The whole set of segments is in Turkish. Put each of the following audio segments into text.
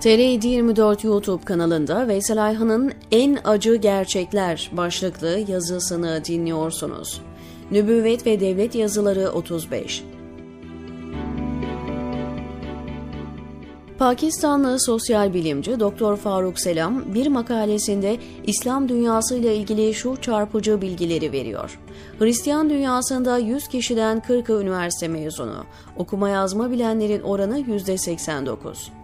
TR 24 YouTube kanalında Veysel Ayhan'ın En Acı Gerçekler başlıklı yazısını dinliyorsunuz. Nübüvvet ve Devlet Yazıları 35 Pakistanlı sosyal bilimci Doktor Faruk Selam bir makalesinde İslam dünyasıyla ilgili şu çarpıcı bilgileri veriyor. Hristiyan dünyasında 100 kişiden 40'ı üniversite mezunu, okuma yazma bilenlerin oranı %89.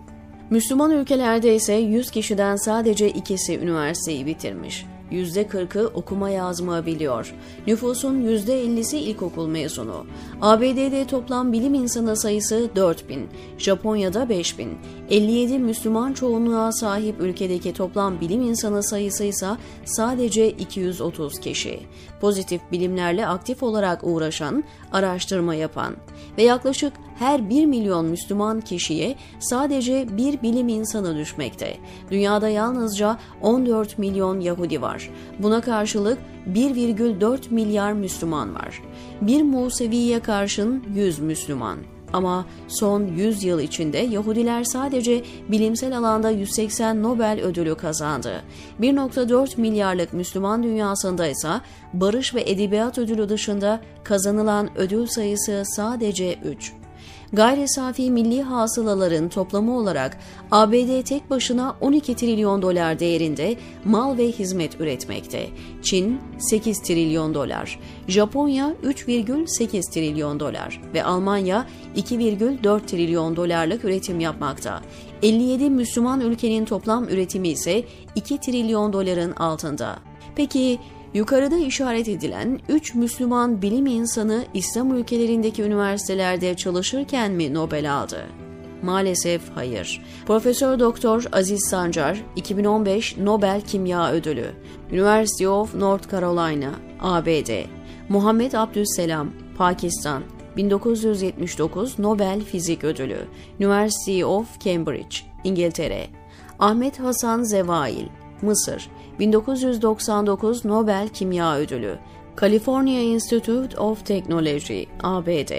Müslüman ülkelerde ise 100 kişiden sadece ikisi üniversiteyi bitirmiş. %40'ı okuma yazma biliyor. Nüfusun %50'si ilkokul mezunu. ABD'de toplam bilim insanı sayısı 4000, Japonya'da 5000. 57 Müslüman çoğunluğa sahip ülkedeki toplam bilim insanı sayısı ise sadece 230 kişi. Pozitif bilimlerle aktif olarak uğraşan, araştırma yapan ve yaklaşık her 1 milyon Müslüman kişiye sadece bir bilim insanı düşmekte. Dünyada yalnızca 14 milyon Yahudi var. Buna karşılık 1,4 milyar Müslüman var. Bir Musevi'ye karşın 100 Müslüman. Ama son 100 yıl içinde Yahudiler sadece bilimsel alanda 180 Nobel ödülü kazandı. 1.4 milyarlık Müslüman dünyasında ise barış ve edebiyat ödülü dışında kazanılan ödül sayısı sadece 3. Gayri safi milli hasılaların toplamı olarak ABD tek başına 12 trilyon dolar değerinde mal ve hizmet üretmekte. Çin 8 trilyon dolar, Japonya 3,8 trilyon dolar ve Almanya 2,4 trilyon dolarlık üretim yapmakta. 57 Müslüman ülkenin toplam üretimi ise 2 trilyon doların altında. Peki Yukarıda işaret edilen 3 Müslüman bilim insanı İslam ülkelerindeki üniversitelerde çalışırken mi Nobel aldı? Maalesef hayır. Profesör Doktor Aziz Sancar 2015 Nobel Kimya Ödülü. University of North Carolina, ABD. Muhammed Abdüsselam, Pakistan 1979 Nobel Fizik Ödülü. University of Cambridge, İngiltere. Ahmet Hasan Zevail, Mısır 1999 Nobel Kimya Ödülü California Institute of Technology ABD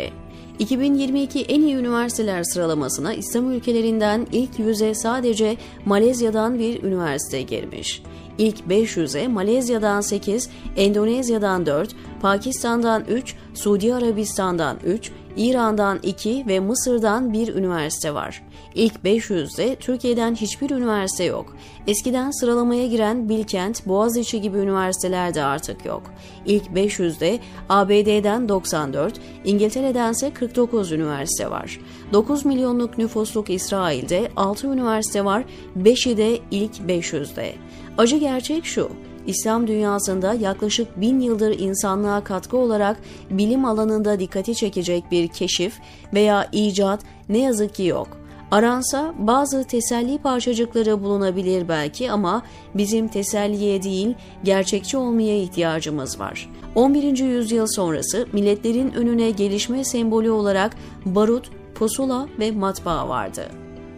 2022 en iyi üniversiteler sıralamasına İslam ülkelerinden ilk yüze sadece Malezya'dan bir üniversite girmiş. İlk 500'e Malezya'dan 8, Endonezya'dan 4, Pakistan'dan 3, Suudi Arabistan'dan 3, İran'dan 2 ve Mısır'dan bir üniversite var. İlk 500'de Türkiye'den hiçbir üniversite yok. Eskiden sıralamaya giren Bilkent, Boğaziçi gibi üniversiteler de artık yok. İlk 500'de ABD'den 94, İngiltere'dense 49 üniversite var. 9 milyonluk nüfusluk İsrail'de 6 üniversite var, 5'i de ilk 500'de. Acı gerçek şu, İslam dünyasında yaklaşık bin yıldır insanlığa katkı olarak bilim alanında dikkati çekecek bir keşif veya icat ne yazık ki yok. Aransa bazı teselli parçacıkları bulunabilir belki ama bizim teselliye değil gerçekçi olmaya ihtiyacımız var. 11. yüzyıl sonrası milletlerin önüne gelişme sembolü olarak barut, pusula ve matbaa vardı.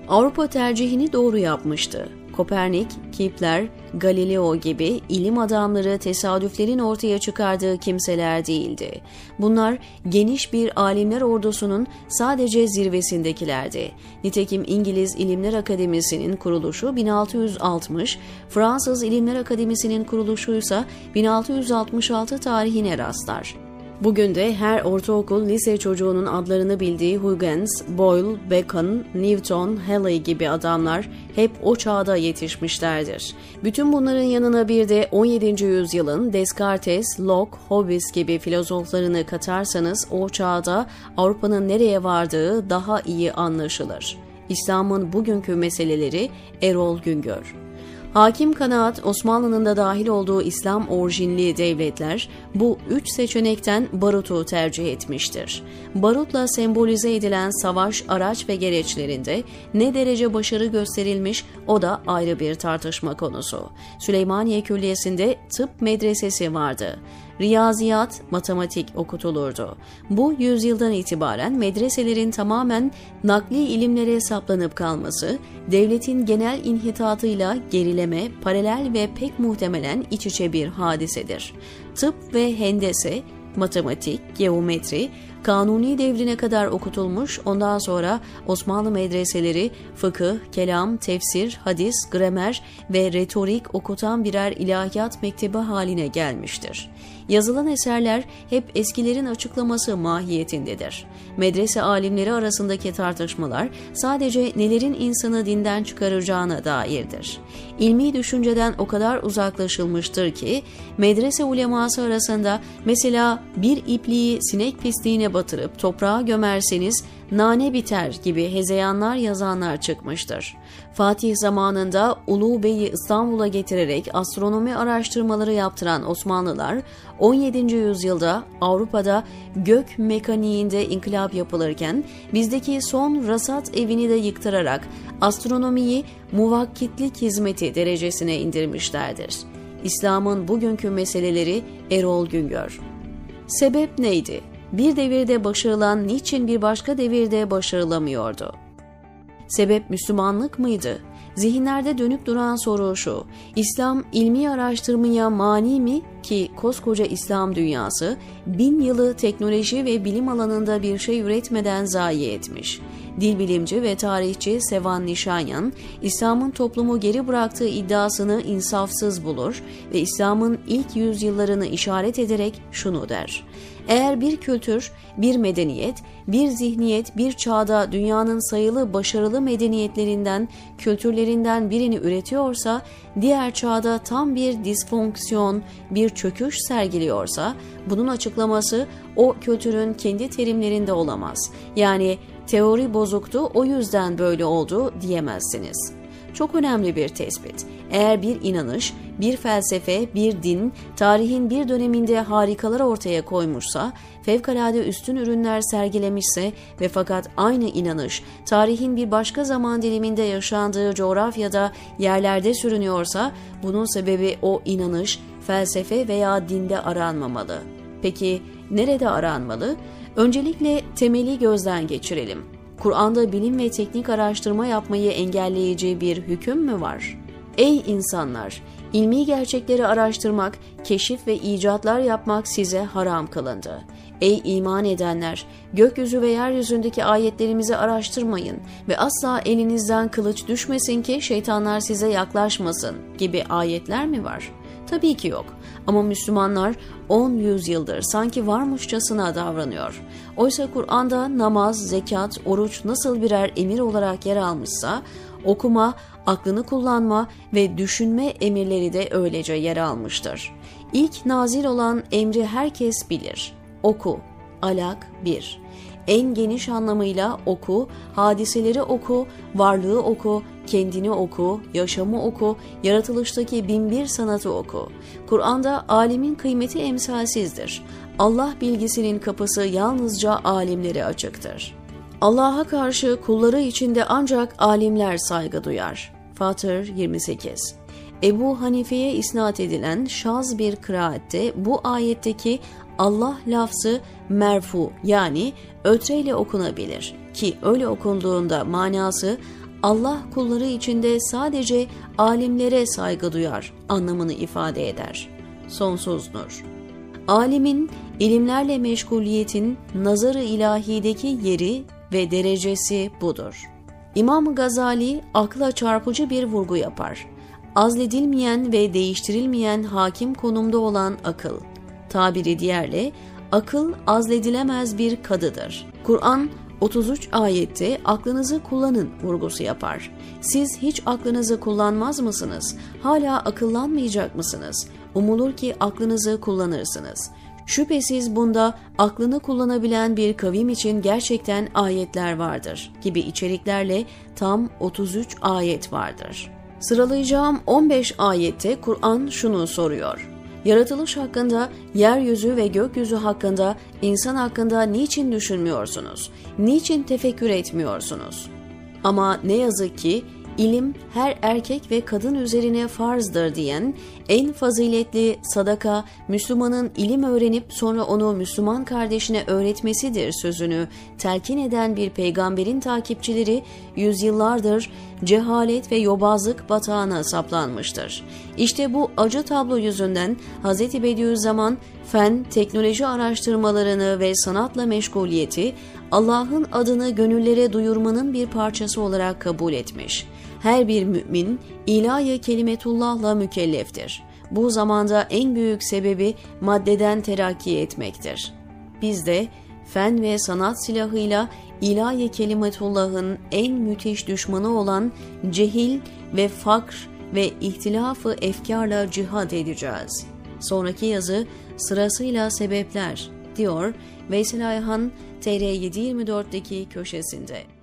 Avrupa tercihini doğru yapmıştı. Kopernik, Kepler, Galileo gibi ilim adamları tesadüflerin ortaya çıkardığı kimseler değildi. Bunlar geniş bir alimler ordusunun sadece zirvesindekilerdi. Nitekim İngiliz İlimler Akademisi'nin kuruluşu 1660, Fransız İlimler Akademisi'nin kuruluşu ise 1666 tarihine rastlar. Bugün de her ortaokul, lise çocuğunun adlarını bildiği Huygens, Boyle, Bacon, Newton, Halley gibi adamlar hep o çağda yetişmişlerdir. Bütün bunların yanına bir de 17. yüzyılın Descartes, Locke, Hobbes gibi filozoflarını katarsanız o çağda Avrupa'nın nereye vardığı daha iyi anlaşılır. İslam'ın bugünkü meseleleri Erol Güngör Hakim kanaat Osmanlı'nın da dahil olduğu İslam orijinli devletler bu üç seçenekten barutu tercih etmiştir. Barutla sembolize edilen savaş araç ve gereçlerinde ne derece başarı gösterilmiş o da ayrı bir tartışma konusu. Süleymaniye Külliyesi'nde tıp medresesi vardı riyaziyat, matematik okutulurdu. Bu yüzyıldan itibaren medreselerin tamamen nakli ilimlere saplanıp kalması, devletin genel inhitatıyla gerileme, paralel ve pek muhtemelen iç içe bir hadisedir. Tıp ve hendese, matematik, geometri, Kanuni devrine kadar okutulmuş, ondan sonra Osmanlı medreseleri fıkıh, kelam, tefsir, hadis, gramer ve retorik okutan birer ilahiyat mektebi haline gelmiştir. Yazılan eserler hep eskilerin açıklaması mahiyetindedir. Medrese alimleri arasındaki tartışmalar sadece nelerin insanı dinden çıkaracağına dairdir. İlmi düşünceden o kadar uzaklaşılmıştır ki medrese uleması arasında mesela bir ipliği sinek pisliğine batırıp toprağa gömerseniz nane biter gibi hezeyanlar yazanlar çıkmıştır. Fatih zamanında Ulu Bey'i İstanbul'a getirerek astronomi araştırmaları yaptıran Osmanlılar 17. yüzyılda Avrupa'da gök mekaniğinde inkılap yapılırken bizdeki son rasat evini de yıktırarak astronomiyi muvakkitlik hizmeti derecesine indirmişlerdir. İslam'ın bugünkü meseleleri Erol Güngör. Sebep neydi? Bir devirde başarılan niçin bir başka devirde başarılamıyordu? Sebep Müslümanlık mıydı? Zihinlerde dönüp duran soru şu. İslam ilmi araştırmaya mani mi ki koskoca İslam dünyası bin yılı teknoloji ve bilim alanında bir şey üretmeden zayi etmiş. Dil bilimci ve tarihçi Sevan Nişanyan, İslam'ın toplumu geri bıraktığı iddiasını insafsız bulur ve İslam'ın ilk yüzyıllarını işaret ederek şunu der. Eğer bir kültür, bir medeniyet, bir zihniyet bir çağda dünyanın sayılı başarılı medeniyetlerinden, kültürlerinden birini üretiyorsa, diğer çağda tam bir disfonksiyon, bir çöküş sergiliyorsa, bunun açıklaması o kültürün kendi terimlerinde olamaz. Yani teori bozuktu o yüzden böyle oldu diyemezsiniz. Çok önemli bir tespit. Eğer bir inanış, bir felsefe, bir din, tarihin bir döneminde harikalar ortaya koymuşsa, fevkalade üstün ürünler sergilemişse ve fakat aynı inanış, tarihin bir başka zaman diliminde yaşandığı coğrafyada yerlerde sürünüyorsa, bunun sebebi o inanış, felsefe veya dinde aranmamalı. Peki nerede aranmalı? Öncelikle temeli gözden geçirelim. Kur'an'da bilim ve teknik araştırma yapmayı engelleyici bir hüküm mü var? Ey insanlar! İlmi gerçekleri araştırmak, keşif ve icatlar yapmak size haram kılındı. Ey iman edenler! Gökyüzü ve yeryüzündeki ayetlerimizi araştırmayın ve asla elinizden kılıç düşmesin ki şeytanlar size yaklaşmasın gibi ayetler mi var? Tabii ki yok. Ama Müslümanlar 10 yüzyıldır sanki varmışçasına davranıyor. Oysa Kur'an'da namaz, zekat, oruç nasıl birer emir olarak yer almışsa, okuma, aklını kullanma ve düşünme emirleri de öylece yer almıştır. İlk nazil olan emri herkes bilir. Oku. Alak 1 en geniş anlamıyla oku, hadiseleri oku, varlığı oku, kendini oku, yaşamı oku, yaratılıştaki binbir sanatı oku. Kur'an'da alimin kıymeti emsalsizdir. Allah bilgisinin kapısı yalnızca alimlere açıktır. Allah'a karşı kulları içinde ancak alimler saygı duyar. Fatır 28 Ebu Hanife'ye isnat edilen şaz bir kıraatte bu ayetteki Allah lafzı merfu yani ötreyle okunabilir ki öyle okunduğunda manası Allah kulları içinde sadece alimlere saygı duyar anlamını ifade eder. Sonsuz nur. Alimin ilimlerle meşguliyetin nazarı ilahideki yeri ve derecesi budur. İmam Gazali akla çarpıcı bir vurgu yapar. Azledilmeyen ve değiştirilmeyen hakim konumda olan akıl. Tabiri diğerle akıl azledilemez bir kadıdır. Kur'an 33 ayette aklınızı kullanın vurgusu yapar. Siz hiç aklınızı kullanmaz mısınız? Hala akıllanmayacak mısınız? Umulur ki aklınızı kullanırsınız. Şüphesiz bunda aklını kullanabilen bir kavim için gerçekten ayetler vardır gibi içeriklerle tam 33 ayet vardır. Sıralayacağım 15 ayette Kur'an şunu soruyor. Yaratılış hakkında, yeryüzü ve gökyüzü hakkında, insan hakkında niçin düşünmüyorsunuz? Niçin tefekkür etmiyorsunuz? Ama ne yazık ki ilim her erkek ve kadın üzerine farzdır diyen, en faziletli sadaka Müslümanın ilim öğrenip sonra onu Müslüman kardeşine öğretmesidir sözünü telkin eden bir peygamberin takipçileri yüzyıllardır cehalet ve yobazlık batağına saplanmıştır. İşte bu acı tablo yüzünden Hz. Bediüzzaman fen, teknoloji araştırmalarını ve sanatla meşguliyeti Allah'ın adını gönüllere duyurmanın bir parçası olarak kabul etmiş. Her bir mümin ilahi kelimetullahla mükelleftir. Bu zamanda en büyük sebebi maddeden terakki etmektir. Biz de fen ve sanat silahıyla ilahi kelimetullahın en müthiş düşmanı olan cehil ve fakr ve ihtilafı efkarla cihad edeceğiz. Sonraki yazı sırasıyla sebepler diyor Veysel Ayhan TR724'deki köşesinde.